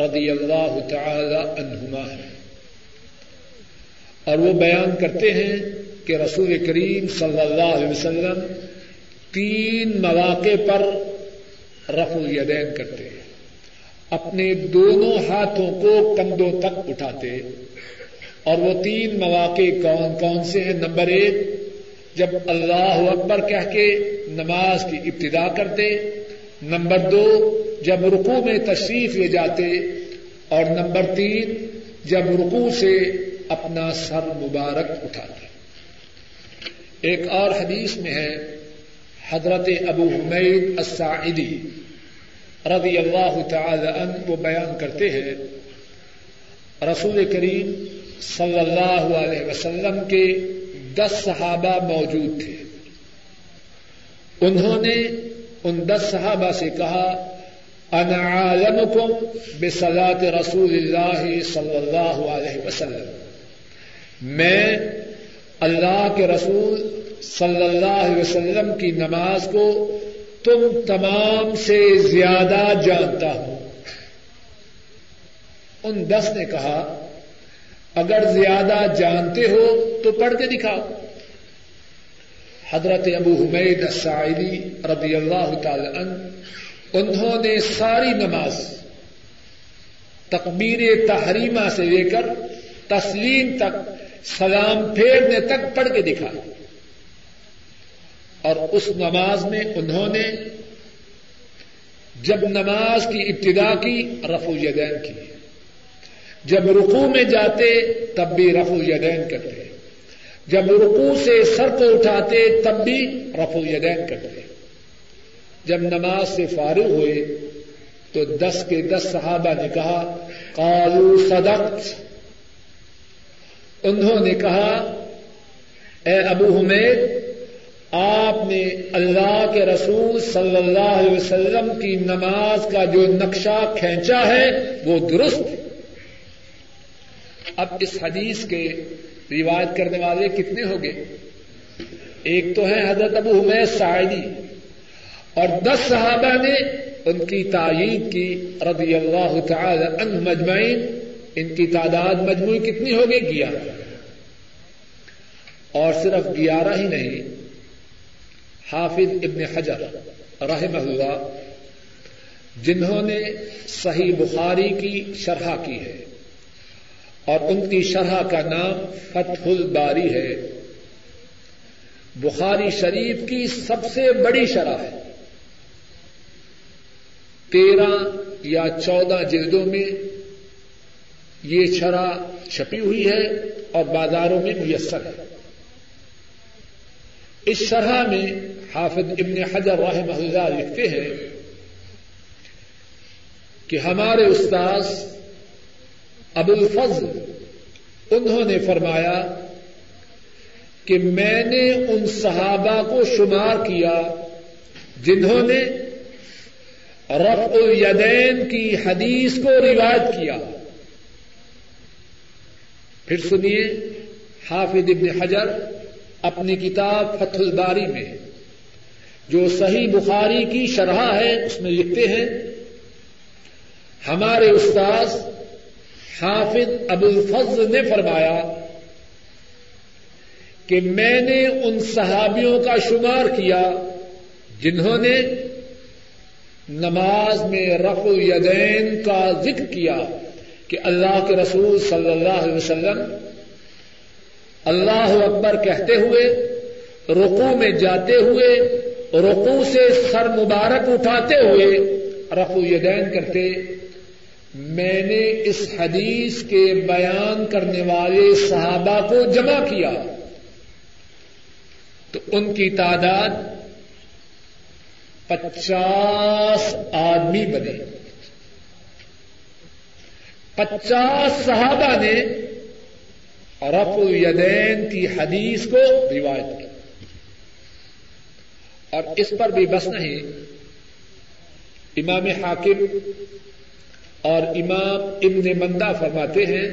رضی اللہ تعالی عنہما ہیں۔ اور وہ بیان کرتے ہیں کہ رسول کریم صلی اللہ علیہ وسلم تین مواقع پر رف الیدین کرتے اپنے دونوں ہاتھوں کو کندھوں تک اٹھاتے اور وہ تین مواقع کون کون سے ہیں؟ نمبر ایک جب اللہ اکبر کہہ کے نماز کی ابتدا کرتے، نمبر دو، جب رکو میں تشریف لے جاتے، اور نمبر تین، جب رکو سے اپنا سر مبارک اٹھاتے۔ ایک اور حدیث میں ہے، حضرت ابو حمید الساعدی رضی اللہ تعالی عنہ وہ بیان کرتے ہیں، رسول کریم صلی اللہ علیہ وسلم کے دس صحابہ موجود تھے۔ انہوں نے ان دس صحابہ سے کہا، انا عالمکم بصلاة رسول اللہ صلی اللہ علیہ وسلم۔ میں اللہ کے رسول صلی اللہ علیہ وسلم کی نماز کو تم تمام سے زیادہ جانتا ہوں۔ ان دس نے کہا اگر زیادہ جانتے ہو تو پڑھ کے دکھاؤ۔ حضرت ابو حمید السعیدی رضی اللہ تعالی عنہ، انہوں نے ساری نماز تقبیر تحریمہ سے لے کر تسلیم تک، سلام پھیرنے تک پڑھ کے دکھا اور اس نماز میں انہوں نے جب نماز کی ابتدا کی رفو یدین کی۔ جب رقو میں جاتے تب بھی رفو یدین کرتے جب رقو سے سر کو اٹھاتے تب بھی رفو یدین کرتے جب نماز سے فارغ ہوئے تو دس کے دس صحابہ نے کہا کالو صدقت۔ انہوں نے کہا، اے ابو حمید، آپ نے اللہ کے رسول صلی اللہ علیہ وسلم کی نماز کا جو نقشہ کھینچا ہے، وہ درست اب اس حدیث کے روایت کرنے والے کتنے ہو گئے ایک تو ہے حضرت ابو حمید سعیدی اور دس صحابہ نے ان کی تعید کی رضی اللہ تعالی ان مجمعین۔ ان کی تعداد مجموعی کتنی ہوگی گیارہ۔ اور صرف گیارہ ہی نہیں، حافظ ابن حجر رحم اللہ، جنہوں نے صحیح بخاری کی شرح کی ہے۔ اور ان کی شرح کا نام فتح الباری ہے۔ بخاری شریف کی سب سے بڑی شرح ہے۔ تیرہ یا چودہ جلدوں میں یہ شرح چھپی ہوئی ہے اور بازاروں میں میسر ہے۔ اس شرح میں حافظ ابن حجر رحمہ اللہ لکھتے ہیں کہ ہمارے استاذ ابو الفضل انہوں نے فرمایا کہ میں نے ان صحابہ کو شمار کیا جنہوں نے رفع الیدین کی حدیث کو روایت کیا۔ پھر سنیے، حافظ ابن حجر اپنی کتاب فتح الباری میں، جو صحیح بخاری کی شرح ہے، اس میں لکھتے ہیں، ہمارے استاذ حافظ ابو الفضل نے فرمایا کہ میں نے ان صحابیوں کا شمار کیا جنہوں نے نماز میں رف الیدین کا ذکر کیا کہ اللہ کے رسول صلی اللہ علیہ وسلم اللہ اکبر کہتے ہوئے رقو میں جاتے ہوئے رقو سے سر مبارک اٹھاتے ہوئے رفو یدین کرتے میں نے اس حدیث کے بیان کرنے والے صحابہ کو جمع کیا تو ان کی تعداد پچاس آدمی بنے۔ پچاس صحابہ نے رف یدین کی حدیث کو روایت کی۔ اور اس پر بھی بس نہیں، امام حاکم اور امام ابن مندہ فرماتے ہیں،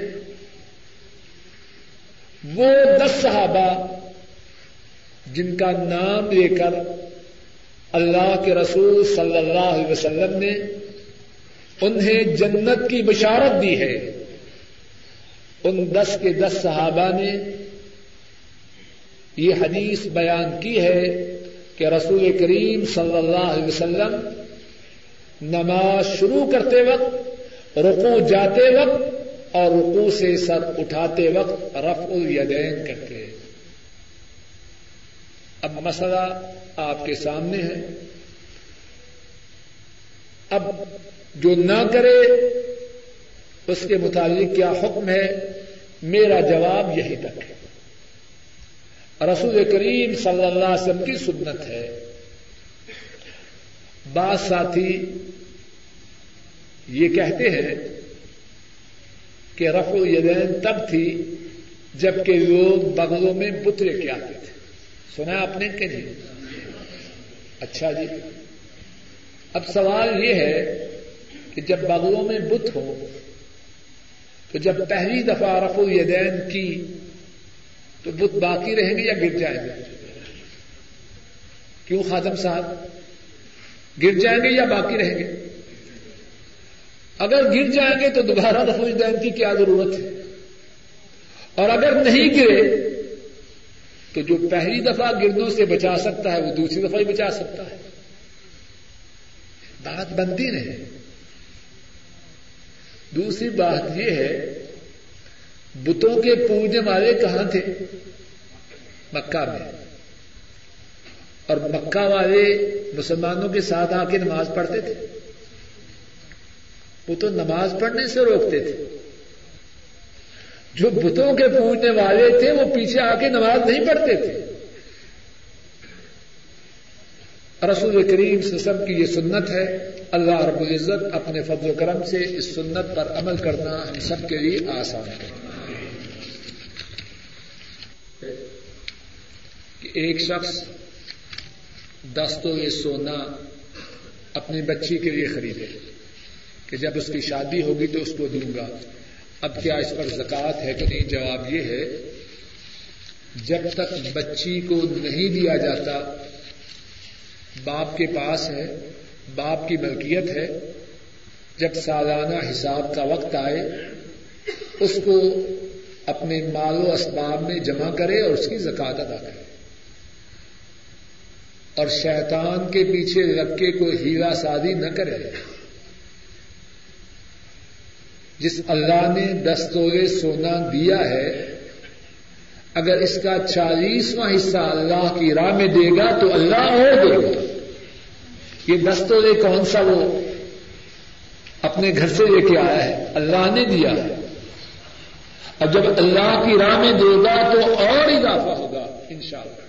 وہ دس صحابہ جن کا نام لے کر اللہ کے رسول صلی اللہ علیہ وسلم نے انہیں جنت کی بشارت دی ہے۔ ان دس کے دس صحابہ نے یہ حدیث بیان کی ہے کہ رسول کریم صلی اللہ علیہ وسلم نماز شروع کرتے وقت رقو جاتے وقت اور رقو سے سر اٹھاتے وقت رف الیدین کرتے اب مسئلہ آپ کے سامنے ہے۔ اب جو نہ کرے اس کے متعلق کیا حکم ہے؟ میرا جواب یہی تک ہے۔ رسول کریم صلی اللہ علیہ وسلم کی سنت ہے۔ بعض ساتھی یہ کہتے ہیں کہ رف یدین تب تھی جبکہ لوگ بغلوں میں بت لے کے آتے تھے۔ سنا آپ نے کہ نہیں؟ اچھا جی۔ اب سوال یہ ہے کہ جب بغلوں میں بت ہو، تو جب پہلی دفعہ رف الیدین کی، تو بت باقی رہیں گے یا گر جائیں گے؟ کیوں خادم صاحب؟ گر جائیں گے یا باقی رہیں گے؟ اگر گر جائیں گے تو دوبارہ رف الیدین کی کیا ضرورت ہے؟ اور اگر نہیں گرے تو جو پہلی دفعہ گردوں سے بچا سکتا ہے، وہ دوسری دفعہ ہی بچا سکتا ہے۔ بات بنتی نہیں دوسری بات یہ ہے، بتوں کے پوجنے والے کہاں تھے؟ مکہ میں۔ اور مکہ والے مسلمانوں کے ساتھ آ کے نماز پڑھتے تھے۔ وہ تو نماز پڑھنے سے روکتے تھے۔ جو بتوں کے پوجنے والے تھے، وہ پیچھے آ کے نماز نہیں پڑھتے تھے۔ رسول کریم وسلم کی یہ سنت ہے۔ اللہ رب العزت اپنے فضل و کرم سے اس سنت پر عمل کرنا ہم سب کے لیے آسان ہے۔ کہ ایک شخص دس تو یہ سونا اپنی بچی کے لیے خریدے۔ کہ جب اس کی شادی ہوگی تو اس کو دوں گا۔ اب کیا اس پر زکات ہے کہ نہیں؟ جواب یہ ہے، جب تک بچی کو نہیں دیا جاتا، باپ کے پاس ہے، باپ کی ملکیت ہے، جب سالانہ حساب کا وقت آئے، اس کو اپنے مال و اسباب میں جمع کرے اور اس کی زکات ادا کرے۔ اور شیطان کے پیچھے لگ کے کوئی ہیرا سادی نہ کرے۔ جس اللہ نے دستور سونا دیا ہے، اگر اس کا چالیسواں حصہ اللہ کی راہ میں دے گا تو اللہ اور دے گا یہ دستورے کون سا وہ اپنے گھر سے لے کے آیا ہے؟ اللہ نے دیا۔ ہے اور جب اللہ کی راہ میں دے گا تو اور اضافہ ہوگا انشاءاللہ۔